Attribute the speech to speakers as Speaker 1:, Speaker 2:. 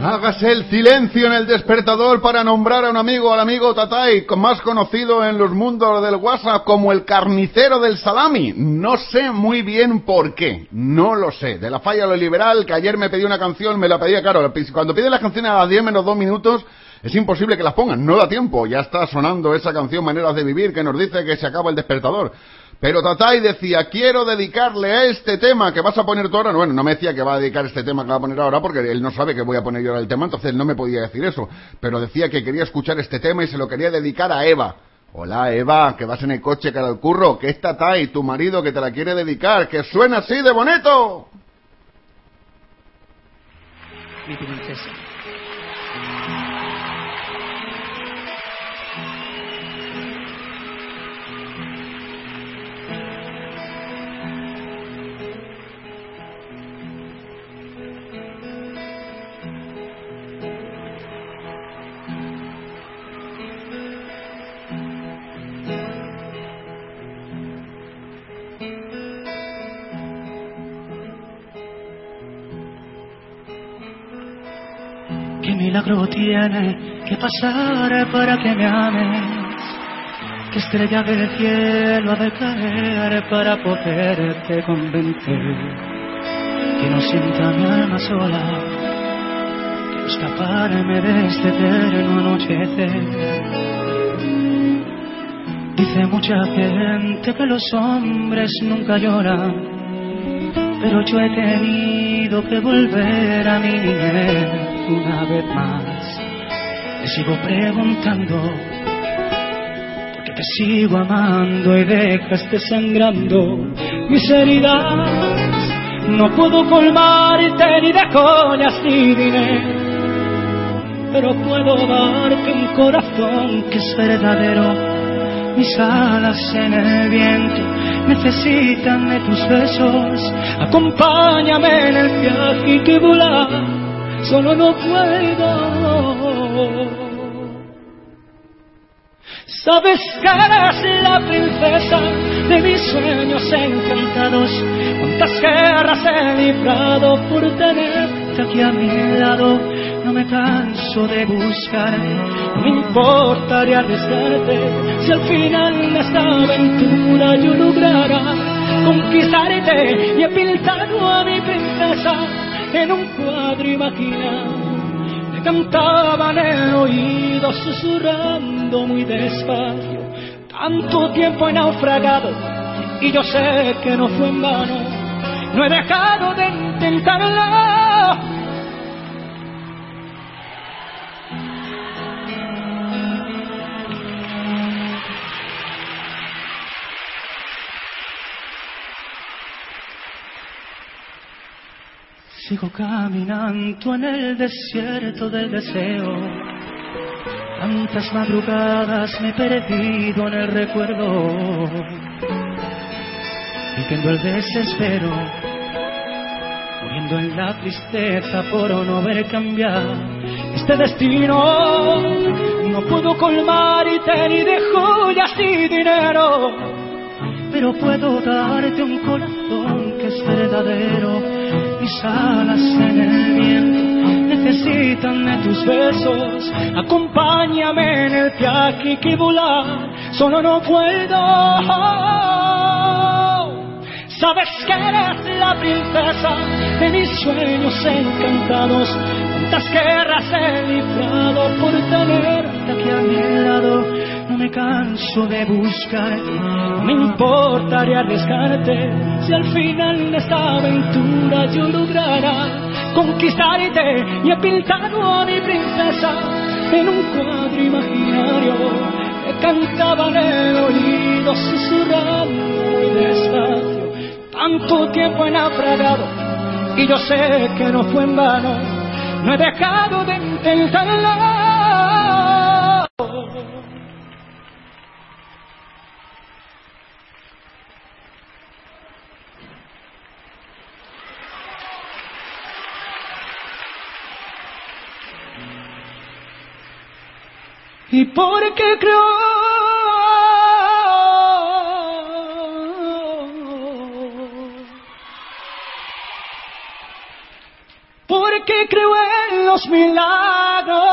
Speaker 1: Hágase el silencio en el despertador para nombrar a un amigo, al amigo Tatay, más conocido en los mundos del WhatsApp como el carnicero del salami. No sé muy bien por qué, no lo sé. De la falla lo liberal, que ayer me pedí una canción, me la pedía, claro, cuando pide las canciones a las 10 menos 2 minutos, es imposible que las pongan, no da tiempo, ya está sonando esa canción Maneras de Vivir que nos dice que se acaba el despertador. Pero Tatay decía, quiero dedicarle a este tema que vas a poner tú ahora. Bueno, no me decía que va a dedicar este tema que va a poner ahora porque él no sabe que voy a poner yo ahora el tema, entonces no me podía decir eso. Pero decía que quería escuchar este tema y se lo quería dedicar a Eva. Hola Eva, que vas en el coche cara al curro, que es Tatay, tu marido que te la quiere dedicar, que suena así de bonito.
Speaker 2: Milagro tiene que pasar para que me ames? ¿Qué estrella del cielo ha de caer para poderte convencer? Que no sienta mi alma sola, quiero escaparme de este eterno anochecer. Dice mucha gente que los hombres nunca lloran, pero yo he tenido que volver a mi niñez una vez más. Te sigo preguntando, porque te sigo amando y dejaste sangrando mis heridas. No puedo colmarte ni de joyas ni dinero, pero puedo darte un corazón que es verdadero. Mis alas en el viento necesitan de tus besos. Acompáñame en el viaje que volar solo no puedo. Sabes que eres la princesa de mis sueños encantados. Cuántas guerras he librado por tenerte aquí a mi lado. No me canso de buscar, no me importaría arriesgarte. Si al final de esta aventura yo lograra conquistarte y he pintado a mi princesa en un cuadro imaginado le cantaban el oído susurrando muy despacio. Tanto tiempo he naufragado y yo sé que no fue en vano. No he dejado de intentarlo Sigo caminando en el desierto del deseo. Tantas madrugadas me he perdido en el recuerdo. Viviendo el desespero, muriendo en la tristeza por no ver cambiar este destino. No puedo colmar y ni de joyas ni dinero, pero puedo darte un corazón que es verdadero mis alas en el viento necesitan de tus besos. Acompáñame en el viaje que volar, solo no puedo. Sabes que eres la princesa de mis sueños encantados. Cuántas guerras he librado por tenerte aquí a mi lado no me canso de buscar, no me importaría arriesgarte si al final de esta aventura yo lograra conquistarte y he pintado a mi princesa en un cuadro imaginario que cantaba en el oído susurrando muy despacio. Tanto tiempo he naufragado y yo sé que no fue en vano. no he dejado de intentarlo. Y porque creo porque creo en los milagros